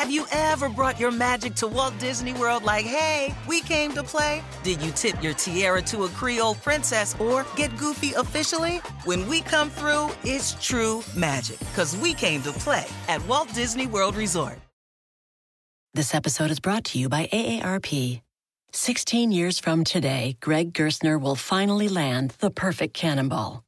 Have you ever brought your magic to Walt Disney World like, hey, we came to play? Did you tip your tiara to a Creole princess or get goofy officially? When we come through, it's true magic because we came to play at Walt Disney World Resort. This episode is brought to you by AARP. 16 years from today, Greg Gerstner will finally land the perfect cannonball.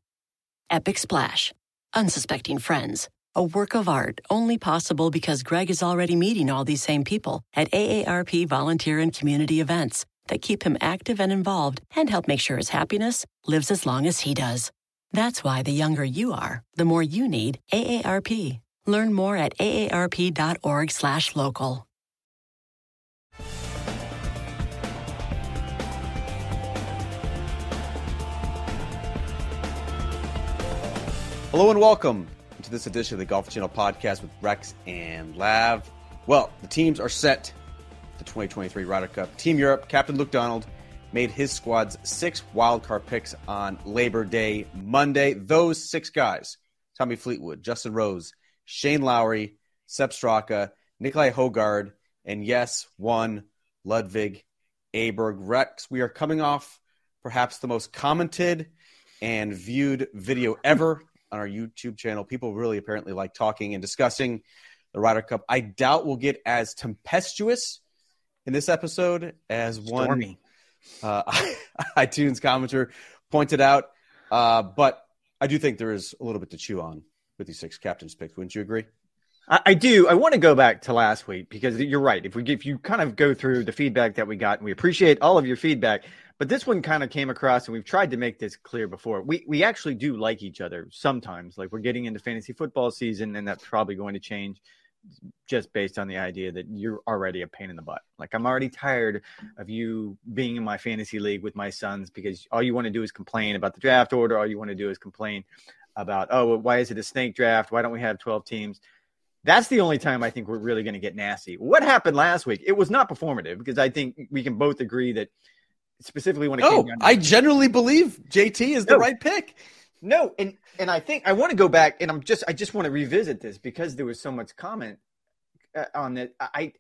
Epic Splash. Unsuspecting Friends a work of art only possible because Greg is already meeting all these same people at AARP volunteer and community events that keep him active and involved and help make sure his happiness lives as long as he does. That's why the younger you are, the more you need AARP. Learn more at aarp.org/local. Hello and welcome this edition of the Golf Channel podcast with Rex and Lav. Well, the teams are set. The 2023 Ryder Cup. Team Europe, Captain Luke Donald made his squad's six wildcard picks on Labor Day Monday. Those six guys Tommy Fleetwood, Justin Rose, Shane Lowry, Sepp Straka, Nikolai Højgaard, and yes, one Ludvig Aberg. Rex, we are coming off perhaps the most commented and viewed video ever on our YouTube channel. People really apparently like talking and discussing the Ryder Cup. I doubt we'll get as tempestuous in this episode as Stormy. one uh, iTunes commenter pointed out. Uh, but I do think there is a little bit to chew on with these six captains picks. Wouldn't you agree? I, do. I want to go back to last week because you're right. If we if you kind of go through the feedback that we got, and we appreciate all of your feedback, but this one kind of came across, and we've tried to make this clear before. We we actually do like each other sometimes. Like we're getting into fantasy football season, and that's probably going to change just based on the idea that you're already a pain in the butt. Like I'm already tired of you being in my fantasy league with my sons because all you want to do is complain about the draft order. All you want to do is complain about, oh, why is it a snake draft? Why don't we have 12 teams? That's the only time I think we're really going to get nasty. What happened last week? It was not performative because I think we can both agree that specifically when it oh, came down. I generally believe JT is the right pick. No, and and I think I want to go back and I'm just I just want to revisit this because there was so much comment uh, on it. I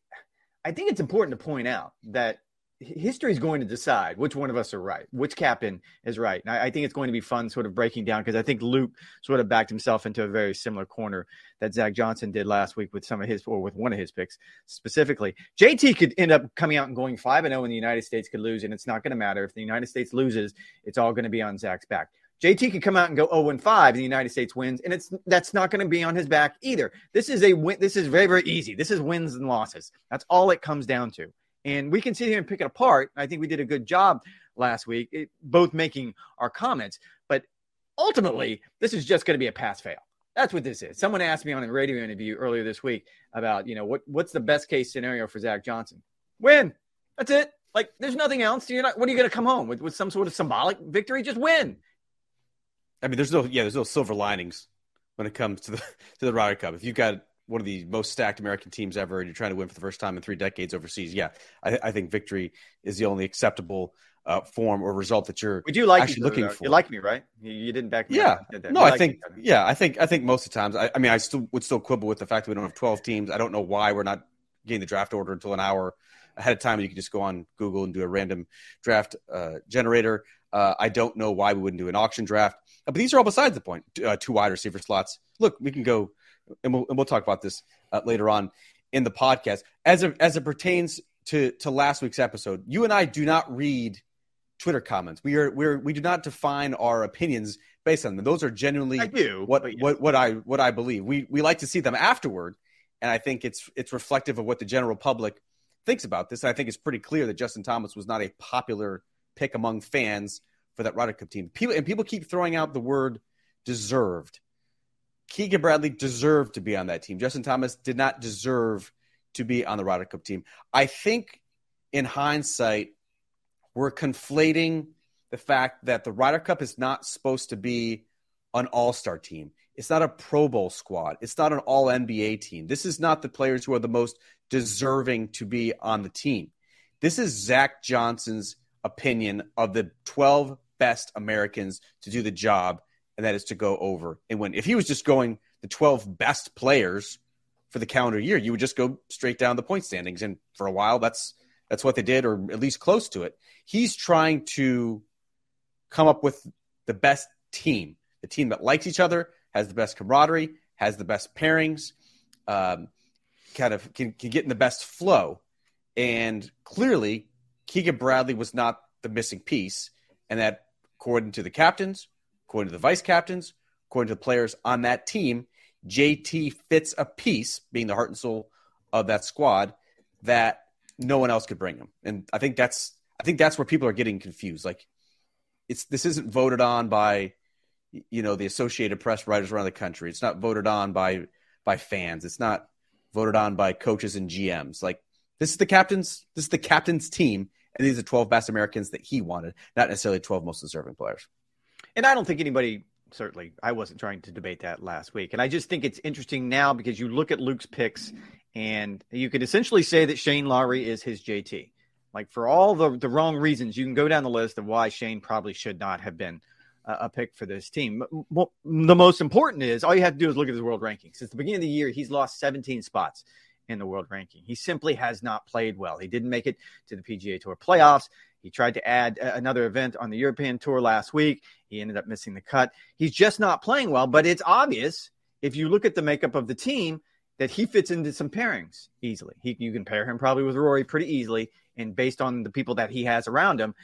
I think it's important to point out that history is going to decide which one of us are right, which captain is right. And I, I think it's going to be fun sort of breaking down because I think Luke sort of backed himself into a very similar corner that Zach Johnson did last week with some of his, or with one of his picks specifically. JT could end up coming out and going 5 and 0 and the United States could lose, and it's not going to matter. If the United States loses, it's all going to be on Zach's back. JT could come out and go 0 and 5 and the United States wins, and it's that's not going to be on his back either. This is a win. This is very, very easy. This is wins and losses. That's all it comes down to. And we can sit here and pick it apart. I think we did a good job last week, it, both making our comments. But ultimately, this is just going to be a pass fail. That's what this is. Someone asked me on a radio interview earlier this week about, you know, what what's the best case scenario for Zach Johnson? Win. That's it. Like, there's nothing else. You're not. What are you going to come home with? With some sort of symbolic victory? Just win. I mean, there's no yeah, there's no silver linings when it comes to the to the Ryder Cup. If you've got one of the most stacked American teams ever, and you're trying to win for the first time in three decades overseas, yeah, I, I think victory is the only acceptable uh, form or result that you're Would you like actually looking for. You like me, right? You, you didn't back me. Yeah, no, I think yeah, I think I think most of the times, I, I, mean, I still would still quibble with the fact that we don't have 12 teams. I don't know why we're not getting the draft order until an hour ahead of time. You can just go on Google and do a random draft uh, generator. Uh, I don't know why we wouldn't do an auction draft, but these are all besides the point. Uh, two wide receiver slots. Look, we can go and we'll, and we'll talk about this uh, later on in the podcast. As it, as it pertains to to last week's episode, you and I do not read Twitter comments. We are we're we do not define our opinions based on them. Those are genuinely do, what yeah. what what I what I believe. We we like to see them afterward, and I think it's it's reflective of what the general public thinks about this. And I think it's pretty clear that Justin Thomas was not a popular pick among fans for that Ryder Cup team. People and people keep throwing out the word deserved. Keegan Bradley deserved to be on that team. Justin Thomas did not deserve to be on the Ryder Cup team. I think in hindsight, we're conflating the fact that the Ryder Cup is not supposed to be an all star team. It's not a Pro Bowl squad. It's not an all NBA team. This is not the players who are the most deserving to be on the team. This is Zach Johnson's opinion of the 12 best Americans to do the job and that is to go over and win. If he was just going the 12 best players for the calendar year. You would just go straight down the point standings, and for a while, that's that's what they did, or at least close to it. He's trying to come up with the best team, the team that likes each other, has the best camaraderie, has the best pairings, um, kind of can, can get in the best flow. And clearly, Keegan Bradley was not the missing piece, and that according to the captains, according to the vice captains, according to the players on that team, JT fits a piece, being the heart and soul of that squad, that no one else could bring him. And I think that's I think that's where people are getting confused. Like it's this isn't voted on by you know the Associated Press writers around the country. It's not voted on by by fans. It's not voted on by coaches and GMs. Like this is the captain's this is the captain's team, and these are 12 best Americans that he wanted, not necessarily 12 most deserving players. And I don't think anybody certainly I wasn't trying to debate that last week. And I just think it's interesting now because you look at Luke's picks and you could essentially say that Shane Lowry is his JT. Like for all the the wrong reasons, you can go down the list of why Shane probably should not have been a, a pick for this team. Well, the most important is all you have to do is look at his world ranking. Since the beginning of the year, he's lost 17 spots in the world ranking. He simply has not played well. He didn't make it to the PGA Tour playoffs. He tried to add another event on the European Tour last week. He ended up missing the cut. He's just not playing well, but it's obvious if you look at the makeup of the team that he fits into some pairings easily. He, you can pair him probably with Rory pretty easily. And based on the people that he has around him,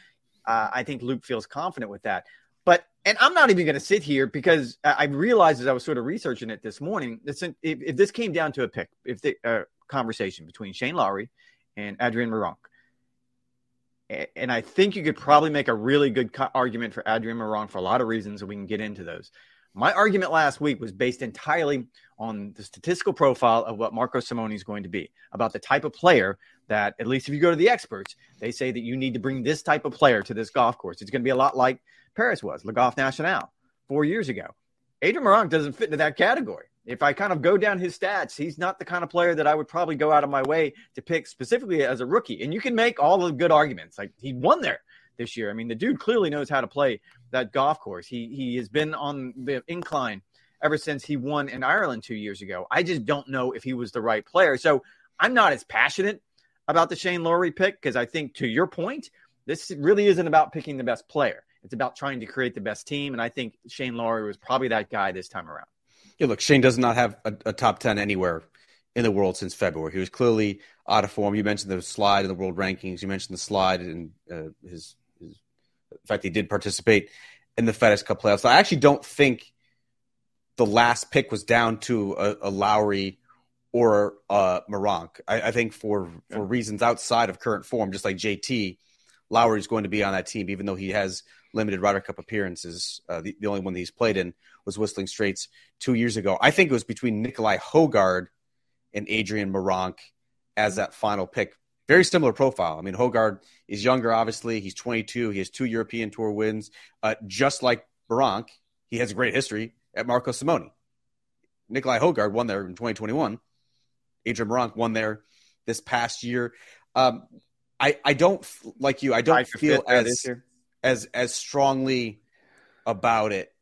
uh, I think Luke feels confident with that. But, and I'm not even going to sit here because I realized as I was sort of researching it this morning, if, if this came down to a pick, if the uh, conversation between Shane Lowry and Adrian Meronk, and I think you could probably make a really good argument for Adrian Meronk for a lot of reasons, and we can get into those. My argument last week was based entirely on the statistical profile of what Marco Simone is going to be, about the type of player that, at least if you go to the experts, they say that you need to bring this type of player to this golf course. It's going to be a lot like Paris was, Le Golf National, four years ago. Adrian Meronk doesn't fit into that category if I kind of go down his stats, he's not the kind of player that I would probably go out of my way to pick specifically as a rookie. And you can make all the good arguments. Like he won there this year. I mean, the dude clearly knows how to play that golf course. He he has been on the incline ever since he won in Ireland two years ago. I just don't know if he was the right player. So I'm not as passionate about the Shane Lowry pick because I think, to your point, this really isn't about picking the best player. It's about trying to create the best team. And I think Shane Lowry was probably that guy this time around. Yeah, look, Shane does not have a, a, top 10 anywhere in the world since February. He was clearly out of form. You mentioned the slide in the world rankings. You mentioned the slide in uh, his, his, in fact, he did participate in the FedEx Cup playoffs. So I actually don't think the last pick was down to a, a Lowry or uh, Meronk. I, I, think for for reasons outside of current form, just like JT, Lowry is going to be on that team, even though he has limited Ryder Cup appearances. Uh, the, the, only one that he's played in was Whistling Straits two years ago. I think it was between Nikolai Højgaard and Adrian Meronk as that final pick. Very similar profile. I mean, Højgaard is younger, obviously. He's 22. He has two European Tour wins. Uh, just like Meronk, he has a great history at Marco Simone. Nikolai Højgaard won there in 2021. Adrian Meronk won there this past year. Um, I, I don't like you. I don't feel as as as strongly about it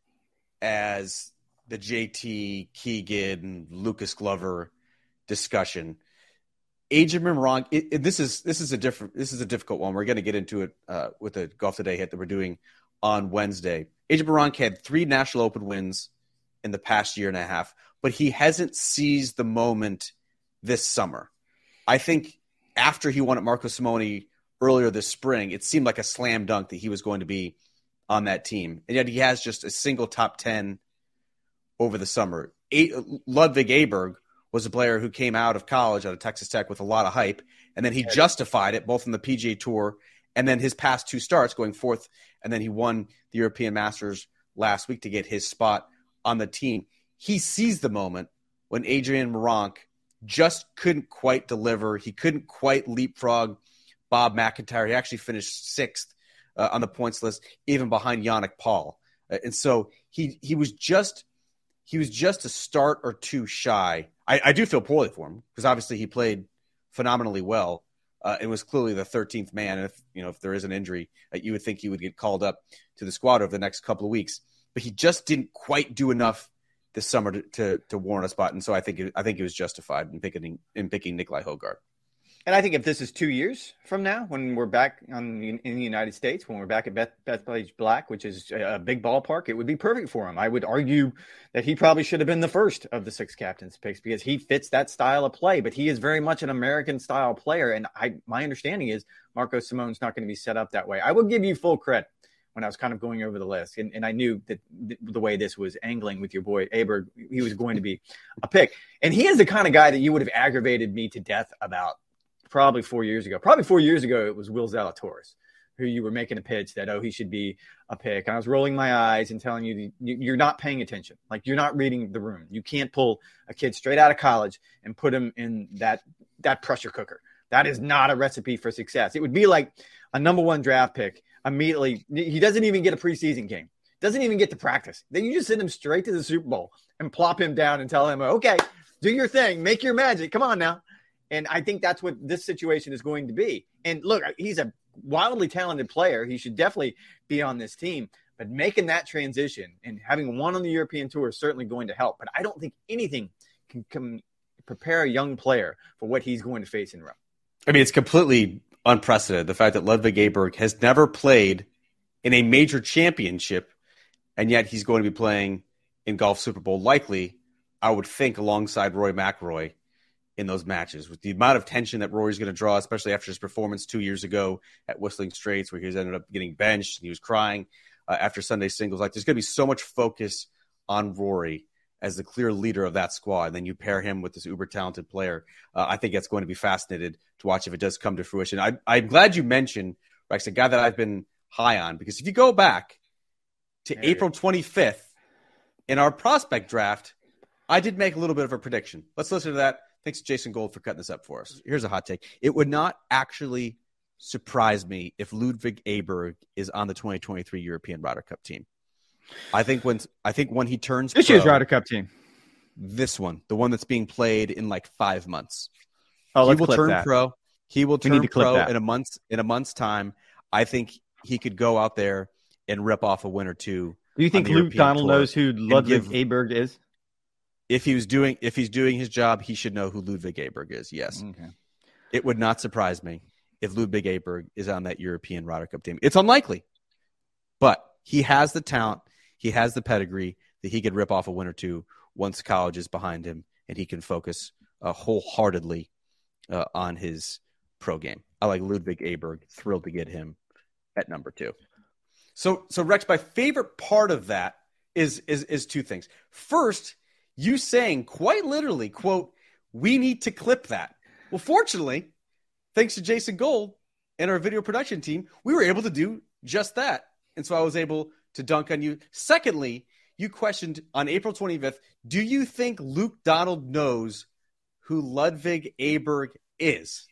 as the JT Keegan Lucas Glover discussion. Adrian Meronk, it, it, this is this is a different this is a difficult one. We're going to get into it uh, with the golf today hit that we're doing on Wednesday. Adrian Meronk had three National Open wins in the past year and a half, but he hasn't seized the moment this summer. I think after he won at Marco Simone earlier this spring, it seemed like a slam dunk that he was going to be on that team. And yet he has just a single top 10 over the summer. A- Ludvig Aberg was a player who came out of college out of Texas Tech with a lot of hype, and then he justified it both in the PGA Tour and then his past two starts going fourth, and then he won the European Masters last week to get his spot on the team. He seized the moment when Adrian Meronk just couldn't quite deliver. He couldn't quite leapfrog Bob MacIntyre. He actually finished sixth uh, on the points list, even behind Yannick Paul. Uh, and so he he was just he was just a start or two shy. I, I do feel poorly for him because obviously he played phenomenally well uh, and was clearly the 13th man. And if you know if there is an injury, uh, you would think he would get called up to the squad over the next couple of weeks. But he just didn't quite do enough this summer to, to, to warrant a spot, and so I think it, I think it was justified in picking in picking Nikolai Højgaard. And I think if this is two years from now, when we're back on, in, in the United States, when we're back at Beth, Bethpage Black, which is a big ballpark, it would be perfect for him. I would argue that he probably should have been the first of the six captains picks because he fits that style of play. But he is very much an American style player, and I my understanding is Marco Simone's not going to be set up that way. I will give you full credit when I was kind of going over the list, and, and I knew that th- the way this was angling with your boy Aberg, he was going to be a pick, and he is the kind of guy that you would have aggravated me to death about probably four years ago. Probably four years ago, it was Will Zalatoris, who you were making a pitch that, oh, he should be a pick. And I was rolling my eyes and telling you, you're not paying attention. Like you're not reading the room. You can't pull a kid straight out of college and put him in that, that pressure cooker. That is not a recipe for success. It would be like a number one draft pick immediately. He doesn't even get a preseason game, doesn't even get to practice. Then you just send him straight to the Super Bowl and plop him down and tell him, okay, do your thing, make your magic. Come on now. And I think that's what this situation is going to be. And look, he's a wildly talented player. He should definitely be on this team. But making that transition and having one on the European tour is certainly going to help. But I don't think anything can prepare a young player for what he's going to face in Rome. I mean, it's completely unprecedented. The fact that Ludvig Aberg has never played in a major championship, and yet he's going to be playing in Golf Super Bowl, likely, I would think, alongside Rory McIlroy in those matches with the amount of tension that Rory's going to draw, especially after his performance two years ago at Whistling Straits, where he ended up getting benched and he was crying uh, after Sunday singles. Like, there's going to be so much focus on Rory as the clear leader of that squad. And then you pair him with this uber talented player. Uh, I think that's going to be fascinated to watch if it does come to fruition. I, I'm glad you mentioned Rex, a guy that I've been high on, because if you go back to hey. April 25th in our prospect draft, I did make a little bit of a prediction. Let's listen to that Thanks to Jason Gold for cutting this up for us. Here's a hot take. It would not actually surprise me if Ludvig Aberg is on the 2023 European Ryder Cup team. I think when I think when he turns this pro, year's Ryder Cup team, this one, the one that's being played in like five months. Oh, he will turn that. pro. He will turn pro in a month's in a month's time. I think he could go out there and rip off a win or two. Do you think Luke Donald knows who Ludvig give, Aberg is? If he was doing if he's doing his job, he should know who Ludvig Aberg is. Yes, okay. it would not surprise me if Ludvig Aberg is on that European Ryder Cup team. It's unlikely, but he has the talent, he has the pedigree that he could rip off a win or two once college is behind him, and he can focus uh, wholeheartedly uh, on his pro game. I like Ludvig Aberg. Thrilled to get him at number two. So, so Rex, my favorite part of that is is is two things. First you saying quite literally, quote, we need to clip that. Well, fortunately, thanks to Jason Gold and our video production team, we were able to do just that. And so I was able to dunk on you. Secondly, you questioned on April 25th, do you think Luke Donald knows who Ludvig Aberg is?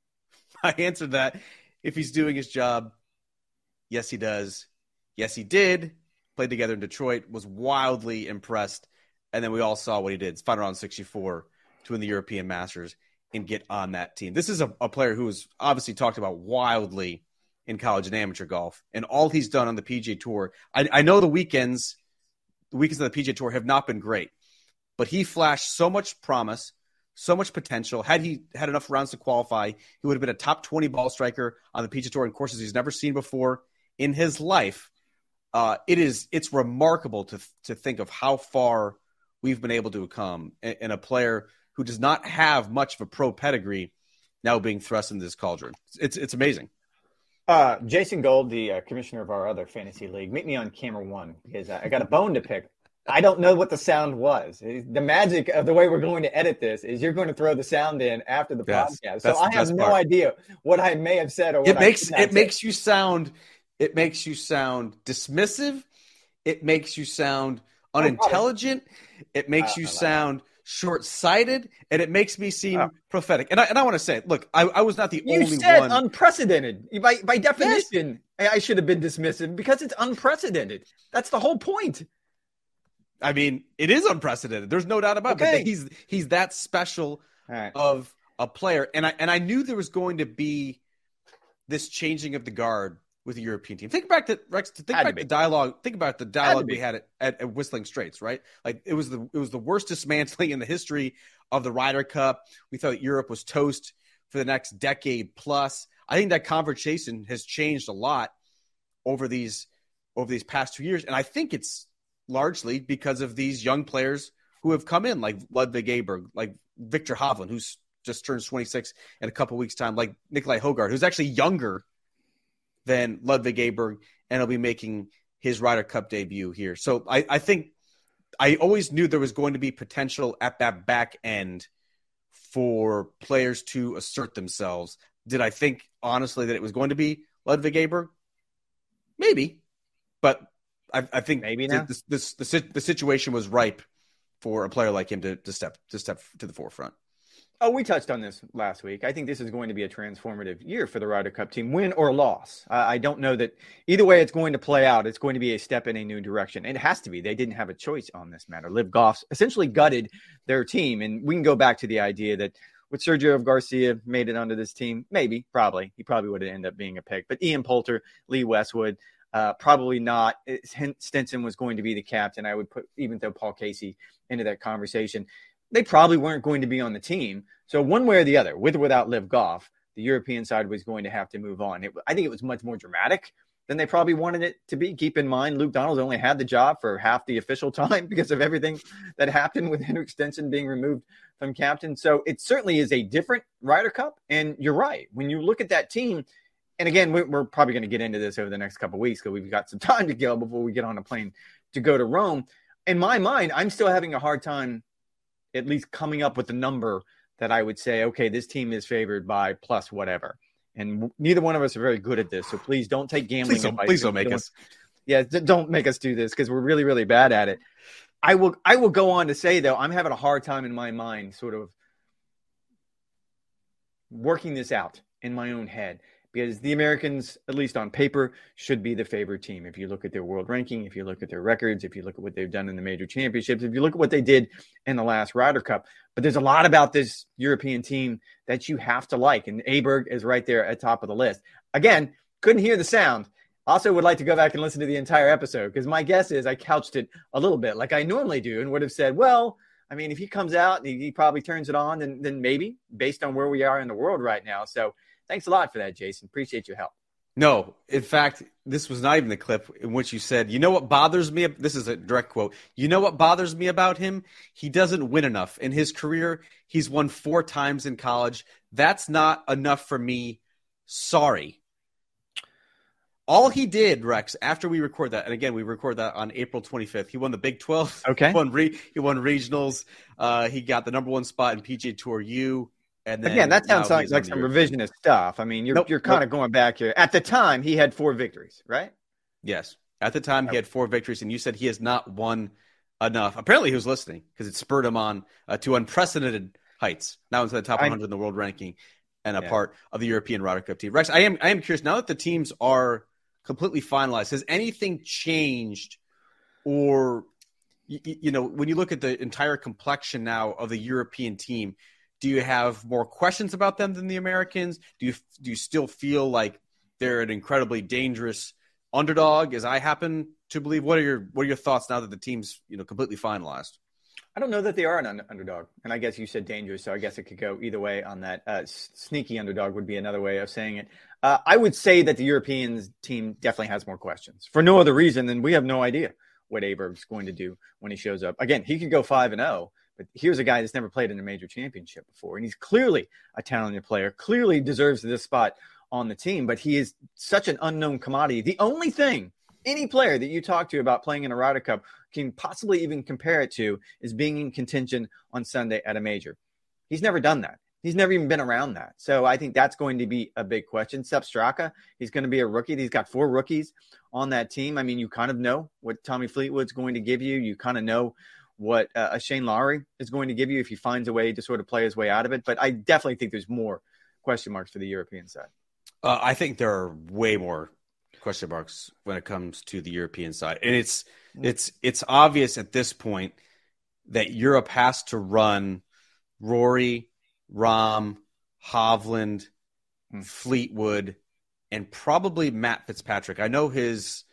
I answered that. If he's doing his job, yes, he does. Yes, he did. Played together in Detroit, was wildly impressed and then we all saw what he did. Final round 64 to win the European Masters and get on that team. This is a, a player who was obviously talked about wildly in college and amateur golf, and all he's done on the PGA Tour. I, I know the weekends, the weekends of the PGA Tour have not been great, but he flashed so much promise, so much potential. Had he had enough rounds to qualify, he would have been a top 20 ball striker on the PGA Tour in courses he's never seen before in his life. Uh, it is it's remarkable to to think of how far we've been able to come and a player who does not have much of a pro pedigree now being thrust into this cauldron. It's it's amazing. Uh, Jason Gold, the uh, commissioner of our other fantasy league, meet me on camera one because I got a bone to pick. I don't know what the sound was. The magic of the way we're going to edit this is you're going to throw the sound in after the yes, podcast. So I have no part. idea what I may have said or it makes it say. makes you sound it makes you sound dismissive. It makes you sound Oh, unintelligent. It makes ah, you sound short-sighted, and it makes me seem oh. prophetic. And I and I want to say, look, I, I was not the you only said one. Unprecedented. By by definition, yes. I should have been dismissive because it's unprecedented. That's the whole point. I mean, it is unprecedented. There's no doubt about okay. it. But he's he's that special right. of a player, and I and I knew there was going to be this changing of the guard with the European team. Think back to Rex. Think Had back be. the dialogue. Think about the dialogue we had at, at, at Whistling Straits, right? Like it was the it was the worst dismantling in the history of the Ryder Cup. We thought Europe was toast for the next decade plus. I think that conversation has changed a lot over these over these past two years, and I think it's largely because of these young players who have come in, like Ludvig Aberg, like Viktor Hovland, who's just turns 26 in a couple weeks' time, like Nikolai Højgaard, who's actually younger than Ludvig Aberg, and he'll be making his Ryder Cup debut here. So I, I think I always knew there was going to be potential at that back end for players to assert themselves. Did I think honestly that it was going to be Ludvig Aberg? Maybe, but I, I think Maybe now? this, this, the, the situation was ripe for a player like him to, to step to step to the forefront. Oh, we touched on this last week. I think this is going to be a transformative year for the Ryder Cup team, win or loss. I don't know that either way it's going to play out. It's going to be a step in a new direction. It has to be. They didn't have a choice on this matter. LIV Golf essentially gutted their team. And we can go back to the idea that would Sergio Garcia made it onto this team? Maybe, probably. He probably would have ended up being a pick. But Ian Poulter, Lee Westwood, uh, probably not. Stenson was going to be the captain. I would put even though Paul Casey into that conversation. They probably weren't going to be on the team. So one way or the other, with or without LIV Golf, the European side was going to have to move on. It, I think it was much more dramatic than they probably wanted it to be. Keep in mind, Luke Donald only had the job for half the official time because of everything that happened with Henrik Stenson being removed from captain. So it certainly is a different Ryder Cup. And you're right. When you look at that team, and again, we're, probably going to get into this over the next couple weeks because we've got some time to kill before we get on a plane to go to Rome. In my mind, I'm still having a hard time at least coming up with a number that I would say, okay, this team is favored by plus whatever. And neither one of us are very good at this. So please don't take gambling Please don't, advice. please don't make us. Yeah, don't make us do this because we're really, really bad at it. I will. I will go on to say though, I'm having a hard time in my mind, sort of working this out in my own head because the Americans, at least on paper, should be the favorite team. If you look at their world ranking, if you look at their records, if you look at what they've done in the major championships, if you look at what they did in the last Ryder Cup, but there's a lot about this European team that you have to like, and Aberg is right there at top of the list. Again, couldn't hear the sound. Also, would like to go back and listen to the entire episode because my guess is I couched it a little bit like I normally do and would have said, well, I mean, if he comes out, he, he probably turns it on, then, then maybe based on where we are in the world right now. So thanks a lot for that, Jason. Appreciate your help. No, in fact, this was not even the clip in which you said, "You know what bothers me?" This is a direct quote. You know what bothers me about him? He doesn't win enough in his career. He's won four times in college. That's not enough for me. Sorry. All he did, Rex, after we record that, and again, we record that on April 25th. He won the Big 12. Okay. He won, re- he won regionals. Uh, he got the number one spot in PGA Tour U. And then Again, that sounds like, like some revisionist stuff. I mean, you're Nope, you're kind nope. of going back here. At the time, he had four victories, right? Yes. At the time, he had four victories, and you said he has not won enough. Apparently, he was listening because it spurred him on uh, to unprecedented heights. Now into the top I- 100 in the world ranking and a Yeah. part of the European Ryder Cup team. Rex, I am I am curious now that the teams are completely finalized. Has anything changed, or you, you know, when you look at the entire complexion now of the European team, do you have more questions about them than the Americans? Do you do you still feel like they're an incredibly dangerous underdog, as I happen to believe? What are your what are your thoughts now that the team's you know completely finalized? I don't know that they are an un- underdog, and I guess you said dangerous, so I guess it could go either way on that. Uh, s- sneaky underdog would be another way of saying it. Uh, I would say that the Europeans team definitely has more questions for no other reason than we have no idea what Aberg's going to do when he shows up. Again, he could go five and zero, but here's a guy that's never played in a major championship before, and he's clearly a talented player. Clearly deserves this spot on the team, but he is such an unknown commodity. The only thing any player that you talk to about playing in a Ryder Cup can possibly even compare it to is being in contention on Sunday at a major. He's never done that. He's never even been around that. So I think that's going to be a big question. Sepp Straka, he's going to be a rookie. He's got four rookies on that team. I mean, you kind of know what Tommy Fleetwood's going to give you. You kind of know what uh, a Shane Lowry is going to give you if he finds a way to sort of play his way out of it. But I definitely think there's more question marks for the European side. Uh, I think there are way more question marks when it comes to the European side, and it's it's it's obvious at this point that Europe has to run Rory, Rahm, Hovland, Hmm. Fleetwood, and probably Matt Fitzpatrick. I know his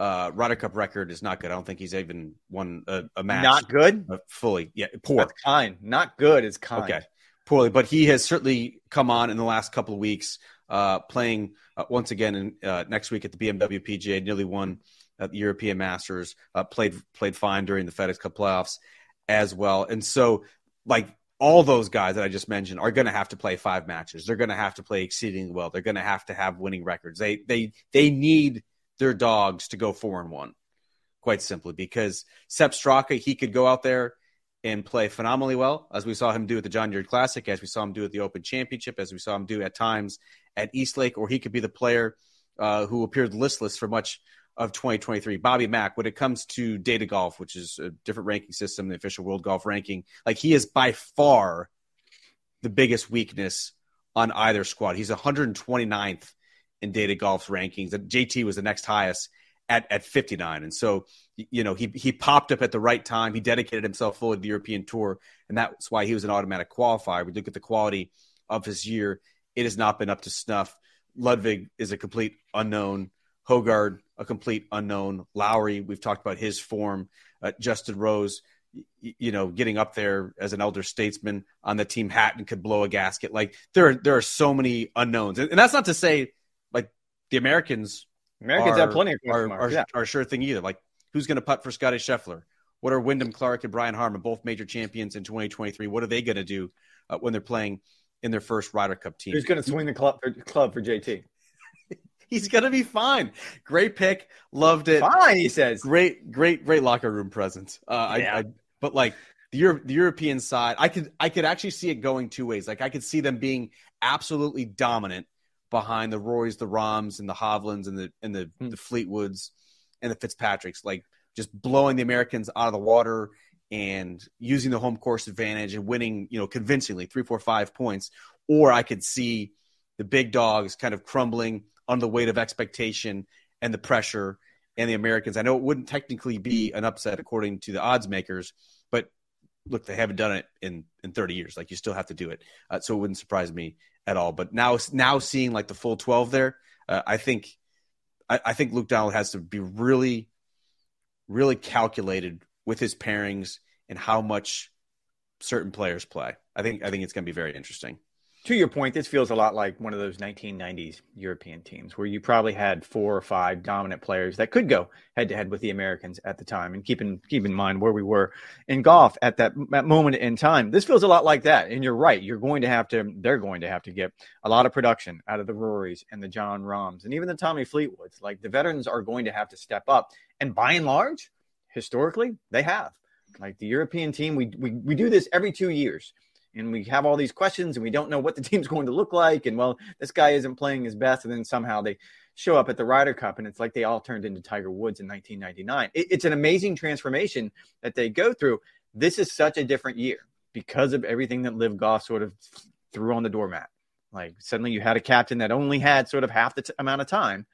uh, Ryder Cup record is not good. I don't think he's even won a, a match. Not good. Uh, fully, yeah, poor. That's kind. Not good is kind. Okay, poorly, but he has certainly come on in the last couple of weeks, uh, playing uh, once again in, uh, next week at the BMW PGA. Nearly won at the European Masters. Uh, played played fine during the FedEx Cup playoffs as well, and so like all those guys that I just mentioned are going to have to play five matches. They're going to have to play exceedingly well. They're going to have to have winning records. They they they need their dogs to go four and one, quite simply, because Sepp Straka he could go out there and play phenomenally well, as we saw him do at the John Deere Classic, as we saw him do at the Open Championship, as we saw him do at times at East Lake, or he could be the player uh, who appeared listless for much of 2023. Bobby Mac, when it comes to data golf, which is a different ranking system, the official world golf ranking, like he is by far the biggest weakness on either squad. He's 129th in data golf's rankings. JT was the next highest at, at 59. And so, you know, he, he popped up at the right time. He dedicated himself fully to the European tour. And that's why he was an automatic qualifier. We look at the quality of his year. It has not been up to snuff. Ludvig is a complete unknown. Højgaard, a complete unknown. Lowry, we've talked about his form. Uh, Justin Rose, you know, getting up there as an elder statesman on the team Hatton could blow a gasket. Like there, are, there are so many unknowns, and, and that's not to say the Americans. Americans are, have plenty of are, are, yeah. are sure thing either. Like who's going to putt for Scotty Scheffler? What are Wyndham Clark and Brian Harman, both major champions in 2023? What are they going to do uh, when they're playing in their first Ryder Cup team? Who's going to swing the club for, club for JT? He's gonna be fine. Great pick. Loved it. Fine, he says. Great, great, great locker room presence. Uh, yeah. I, I, but like the Euro, the European side, I could, I could actually see it going two ways. Like I could see them being absolutely dominant behind the Rorys, the Rahms, and the Hovlands, and the and the, hmm. the Fleetwoods, and the Fitzpatricks. Like just blowing the Americans out of the water and using the home course advantage and winning, you know, convincingly three, four, five points. Or I could see the big dogs kind of crumbling under the weight of expectation and the pressure and the Americans. I know it wouldn't technically be an upset according to the odds makers, but look, they haven't done it in in 30 years. Like you still have to do it, uh, so it wouldn't surprise me at all. But now, now seeing like the full 12 there, uh, I think I, I, think Luke Donald has to be really, really calculated with his pairings and how much certain players play. I think I think it's going to be very interesting to your point, this feels a lot like one of those 1990s European teams where you probably had four or five dominant players that could go head to head with the Americans at the time. And keep in keep in mind where we were in golf at that, that moment in time. This feels a lot like that. And you're right. You're going to have to. They're going to have to get a lot of production out of the Rorys and the John Rahms and even the Tommy Fleetwoods. Like the veterans are going to have to step up. And by and large, historically, they have. Like the European team, we we, we do this every two years and we have all these questions and we don't know what the team's going to look like and well this guy isn't playing his best. And then somehow they show up at the Ryder Cup and it's like they all turned into Tiger Woods in 1999 it, it's an amazing transformation that they go through. This is such a different year because of everything that LIV Golf sort of threw on the doormat. Like suddenly you had a captain that only had sort of half the t- amount of time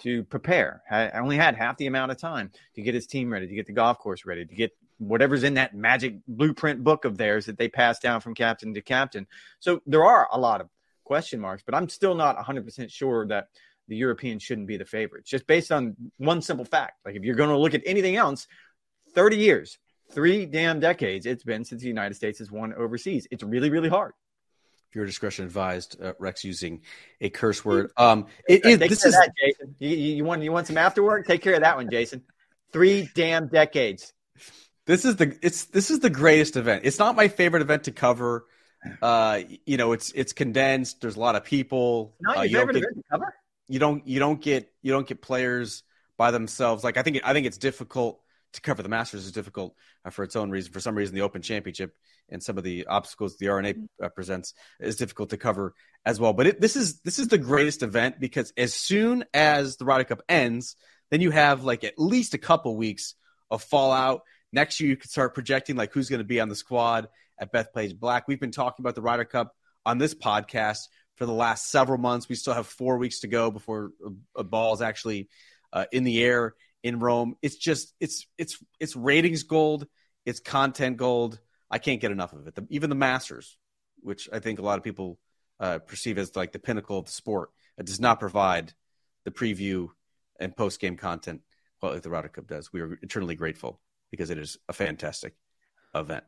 to prepare. I only had half the amount of time to get his team ready, to get the golf course ready, to get whatever's in that magic blueprint book of theirs that they pass down from captain to captain. So there are a lot of question marks, but I'm still not 100% sure that the Europeans shouldn't be the favorites, just based on one simple fact. Like if you're going to look at anything else, 30 years, three damn decades it's been since the United States has won overseas. It's really, really hard. Your discretion advised, uh, Rex using a curse word. Um, it, it, this is that, Jason. You, you want you want some afterwork? Take care of that one, Jason. Three damn decades. This is the it's this is the greatest event. It's not my favorite event to cover. Uh, you know, it's it's condensed. There's a lot of people. Not uh, your favorite event to cover. You don't you don't get you don't get players by themselves. Like I think I think it's difficult to cover the Masters is difficult uh, for its own reason. For some reason, the Open Championship and some of the obstacles the R&A uh, presents is difficult to cover as well. But it, this is this is the greatest event because as soon as the Ryder Cup ends, then you have like at least a couple weeks of fallout. Next year, you can start projecting like who's going to be on the squad at Bethpage Black. We've been talking about the Ryder Cup on this podcast for the last several months. We still have four weeks to go before a, ball is actually uh, in the air in Rome. It's just it's it's it's ratings gold. It's content gold. I can't get enough of it. The, even the Masters, which I think a lot of people uh, perceive as like the pinnacle of the sport, it does not provide the preview and post game content quite like the Ryder Cup does. We are eternally grateful because it is a fantastic event.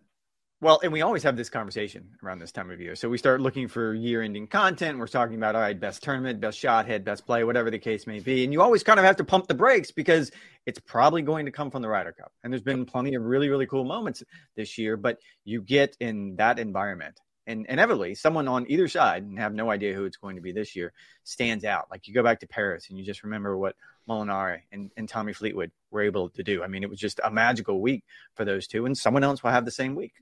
Well, and we always have this conversation around this time of year. So we start looking for year ending content. We're talking about, all right, best tournament, best shot, head, best play, whatever the case may be. And you always kind of have to pump the brakes because it's probably going to come from the Ryder Cup. And there's been plenty of really, really cool moments this year, but you get in that environment. And inevitably, someone on either side, and have no idea who it's going to be this year, stands out. Like you go back to Paris and you just remember what Molinari and, and Tommy Fleetwood were able to do. I mean, it was just a magical week for those two, and someone else will have the same week.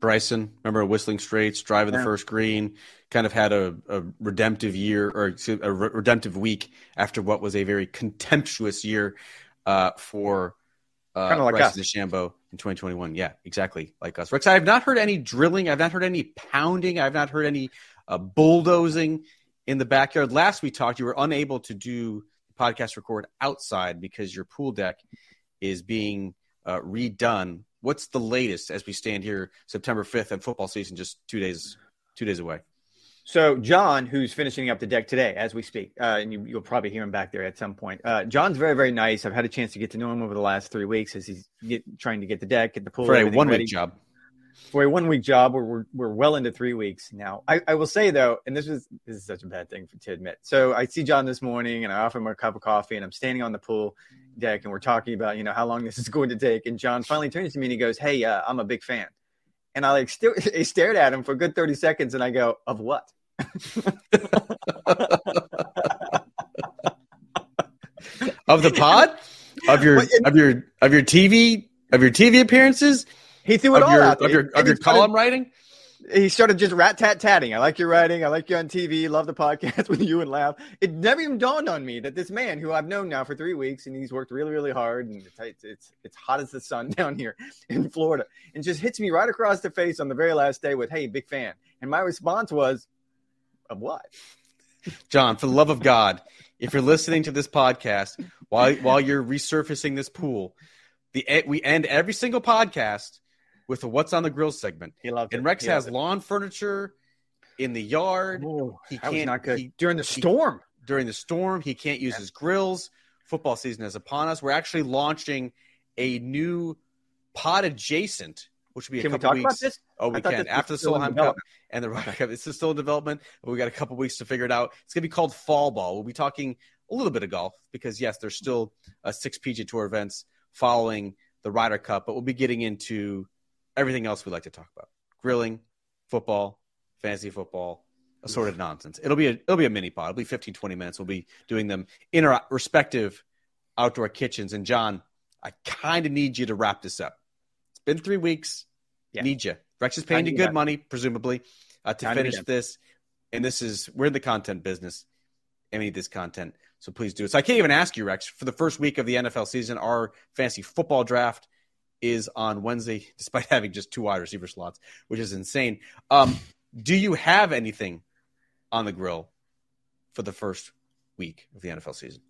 Bryson, remember Whistling Straits, driving yeah. the first green, kind of had a, a redemptive year or a redemptive week after what was a very contemptuous year uh, for uh, kind of like Bryson DeChambeau in 2021. Yeah, exactly like us. Rex, I have not heard any drilling. I've not heard any pounding. I've not heard any uh, bulldozing in the backyard. Last we talked, you were unable to do podcast record outside because your pool deck is being uh, redone what's the latest as we stand here September 5th and football season just two days two days away? So John, who's finishing up the deck today as we speak, uh, and you, will probably hear him back there at some point. Uh, John's very, very nice. I've had a chance to get to know him over the last three weeks as he's get, trying to get the deck, get the pool for a one week job. For a one week job, where we're we're well into three weeks now. I, I will say though, and this is this is such a bad thing for, to admit. So I see John this morning, and I offer him a cup of coffee, and I'm standing on the pool, deck and we're talking about you know how long this is going to take. And john finally turns to me and he goes hey uh, i'm a big fan. And i like st- I stared at him for a good 30 seconds and i go of what? Of the pod? Of your of your of your tv of your tv appearances he threw it all your, out of your of your column writing he started just rat tat tatting. I like your writing. I like you on TV. Love the podcast with you and Lav. It never even dawned on me that this man, who I've known now for three weeks, and he's worked really, really hard, and it's it's it's hot as the sun down here in Florida, and just hits me right across the face on the very last day with, "Hey, big fan." And my response was, "Of what?" John, for the love of God, if you're listening to this podcast while while you're resurfacing this pool, the we end every single podcast with the "What's on the Grill" segment. He loved and it. Rex has it. lawn furniture in the yard. Ooh, he can't not good he, during the storm. He, during the storm, he can't use yeah. his grills. Football season is upon us. We're actually launching a new pod adjacent, which will be a Can couple we weeks. Oh, we can after the Solheim Cup and the Ryder Cup. It's still in development. But we got a couple weeks to figure it out. It's going to be called Fall Ball. We'll be talking a little bit of golf because yes, there's still uh, six PGA Tour events following the Ryder Cup, but we'll be getting into everything else we like to talk about grilling, football, fantasy football, assorted nonsense. It'll be a it'll be a mini pod. It'll be 15, 20 minutes. We'll be doing them in our respective outdoor kitchens. And John, I kind of need you to wrap this up. It's been three weeks. Yeah. Need you. Rex is paying you good money, presumably, uh, to finish this. And this is we're in the content business. I need this content. So please do it. So I can't even ask you, Rex, for the first week of the NFL season, our fantasy football draft is on Wednesday, despite having just two wide receiver slots, which is insane. Um, do you have anything on the grill for the first week of the NFL season?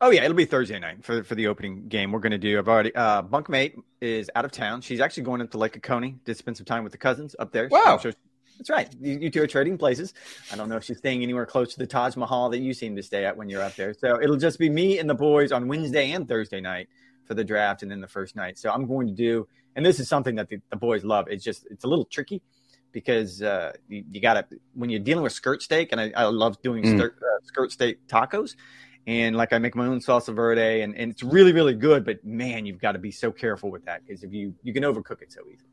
Oh yeah, it'll be Thursday night for for the opening game. We're going to do. I've already uh, bunkmate is out of town. She's actually going up to Lake Oconee to spend some time with the cousins up there. Wow, so, that's right. You, you, two are trading places. I don't know if she's staying anywhere close to the Taj Mahal that you seem to stay at when you're up there. So it'll just be me and the boys on Wednesday and Thursday night for the draft and then the first night. So I'm going to do, and this is something that the, the boys love. It's just it's a little tricky because uh, you, you got to when you're dealing with skirt steak, and I, I love doing mm. skirt, uh, skirt steak tacos. And like I make my own salsa verde, and, and it's really really good. But man, you've got to be so careful with that because if you you can overcook it so easily.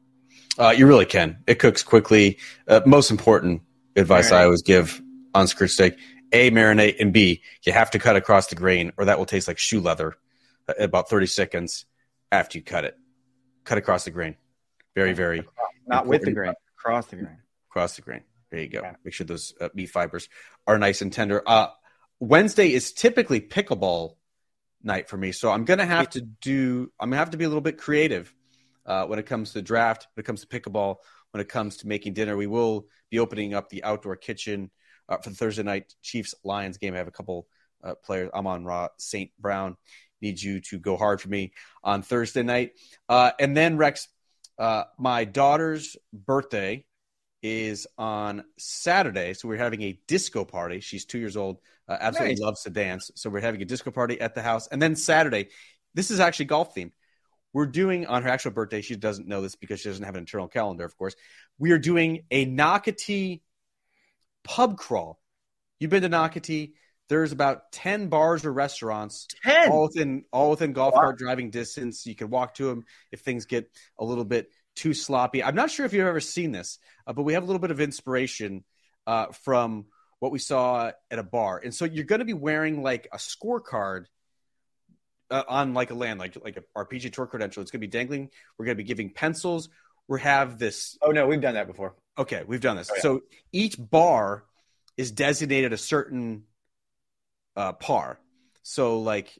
Uh, you really can. It cooks quickly. Uh, most important advice marinate. I always give on skirt steak: a marinate, and b you have to cut across the grain, or that will taste like shoe leather about 30 seconds after you cut it. Cut across the grain. Very, very not important. with the grain, across the grain. Across the grain. There you go. Yeah. Make sure those uh, meat fibers are nice and tender. Uh, Wednesday is typically pickleball night for me, so I'm gonna have to do. I'm gonna have to be a little bit creative uh, when it comes to draft, when it comes to pickleball, when it comes to making dinner. We will be opening up the outdoor kitchen uh, for the Thursday night Chiefs Lions game. I have a couple uh, players. Amon-Ra St. Brown, need you to go hard for me on Thursday night. Uh, and then, Rex, uh, my daughter's birthday is on Saturday. So we're having a disco party. She's two years old, uh, absolutely nice. loves to dance. So we're having a disco party at the house. And then Saturday, this is actually golf themed. We're doing on her actual birthday. She doesn't know this because she doesn't have an internal calendar, of course. We are doing a Nocatee pub crawl. You've been to Nocatee. There's about 10 bars or restaurants 10? all within all within golf wow. cart driving distance. You can walk to them if things get a little bit too sloppy. I'm not sure if you've ever seen this, uh, but we have a little bit of inspiration uh, from what we saw at a bar. And so you're going to be wearing like a scorecard uh, on like a land, like like our PGA Tour credential. It's going to be dangling. We're going to be giving pencils. We have this. Oh no, we've done that before. Okay, we've done this. Oh, yeah. So each bar is designated a certain uh, par. So like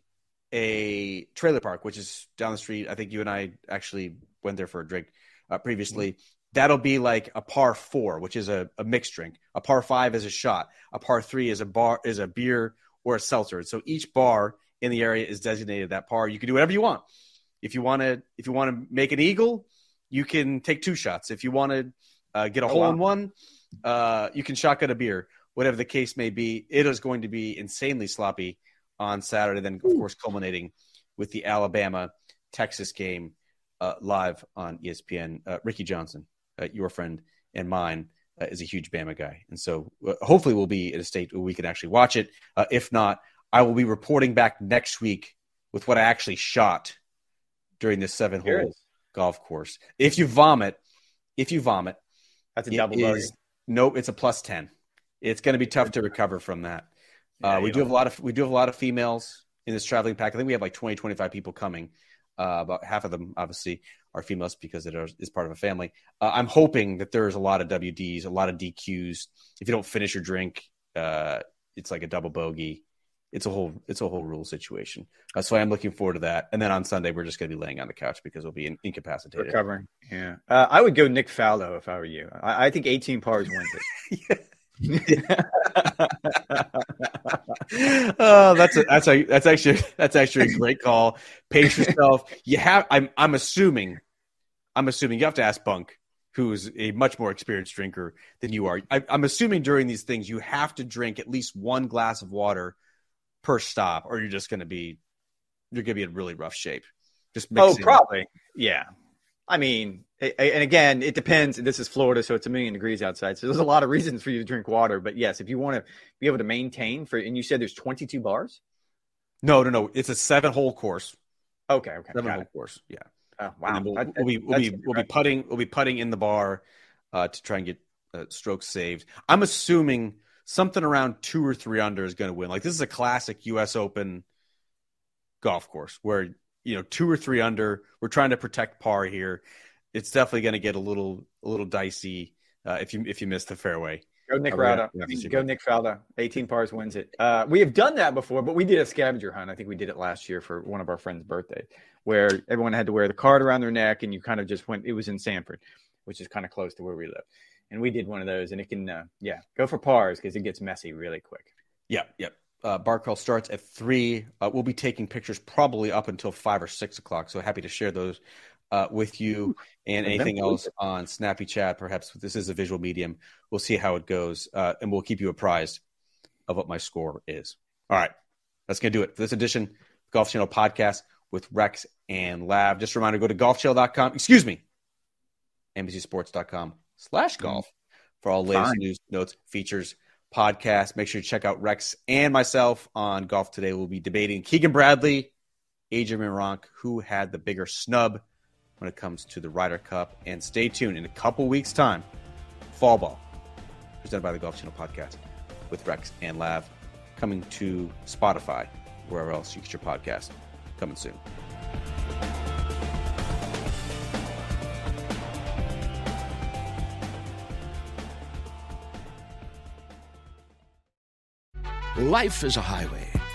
a trailer park, which is down the street. I think you and I actually went there for a drink uh, previously. Mm-hmm. That'll be like a par four, which is a, a mixed drink. A par five is a shot. A par three is a bar is a beer or a seltzer. So each bar in the area is designated that par. You can do whatever you want. If you want to, if you want to make an eagle, you can take two shots. If you want to uh, get a oh, hole wow. in one, uh, you can shotgun a beer whatever the case may be. It is going to be insanely sloppy on Saturday. Then, of course, culminating with the Alabama Texas game uh, live on ESPN. Uh, Ricky Johnson, uh, your friend and mine, uh, is a huge Bama guy, and so uh, hopefully we'll be in a state where we can actually watch it. Uh, if not, I will be reporting back next week with what I actually shot during this seven hole golf course. If you vomit, if you vomit, that's a double bogey. Nope, it's a plus ten it's going to be tough to recover from that. Yeah, uh, we do have a lot of we do have a lot of females in this traveling pack. I think we have like 20, 25 people coming. Uh, about half of them, obviously, are females because it is part of a family. Uh, I'm hoping that there's a lot of WDs, a lot of DQs. If you don't finish your drink, uh, it's like a double bogey. It's a whole it's a whole rule situation. Uh, so I am looking forward to that. And then on Sunday, we're just going to be laying on the couch because we'll be in, incapacitated. Recovering. Yeah. Uh, I would go Nick Faldo if I were you. I, I think 18 pars wins it. yeah. oh, that's a, that's a, that's actually that's actually a great call. Pace yourself. You have. I'm I'm assuming. I'm assuming you have to ask Bunk, who's a much more experienced drinker than you are. I, I'm assuming during these things you have to drink at least one glass of water per stop, or you're just going to be you're going to be in really rough shape. Just oh, probably, yeah. I mean, and again, it depends. This is Florida, so it's a million degrees outside. So there's a lot of reasons for you to drink water. But yes, if you want to be able to maintain for, and you said there's 22 bars. No, no, no. It's a seven hole course. Okay, okay, seven hole it. course. Yeah. Oh, wow. We'll, we'll, be we'll be we'll be putting we'll be putting in the bar uh, to try and get uh, strokes saved. I'm assuming something around two or three under is going to win. Like this is a classic U.S. Open golf course where you know two or three under. We're trying to protect par here. It's definitely going to get a little a little dicey uh, if you if you miss the fairway. Go Nick Faldo. Go Nick Faldo. 18 pars wins it. Uh, we have done that before, but we did a scavenger hunt. I think we did it last year for one of our friends' birthdays, where everyone had to wear the card around their neck, and you kind of just went. It was in Sanford, which is kind of close to where we live, and we did one of those. And it can, uh, yeah, go for pars because it gets messy really quick. Yeah, yeah uh, bar crawl starts at three. Uh, we'll be taking pictures probably up until five or six o'clock. So happy to share those uh, with you and anything else on Snappy Chat. Perhaps this is a visual medium. We'll see how it goes, uh, and we'll keep you apprised of what my score is. All right, that's gonna do it for this edition Golf Channel podcast with Rex and Lav. Just a reminder: go to golfchannel.com. Excuse me, NBCSports.com slash golf for all latest Fine. news, notes, features podcast. Make sure you check out Rex and myself on Golf Today. We'll be debating Keegan Bradley, Adrian Meronk, who had the bigger snub when it comes to the Ryder Cup. And stay tuned in a couple weeks' time, Fall Ball, presented by the Golf Channel podcast with Rex and Lav, coming to Spotify, wherever else you get your podcast. Coming soon. Life is a highway,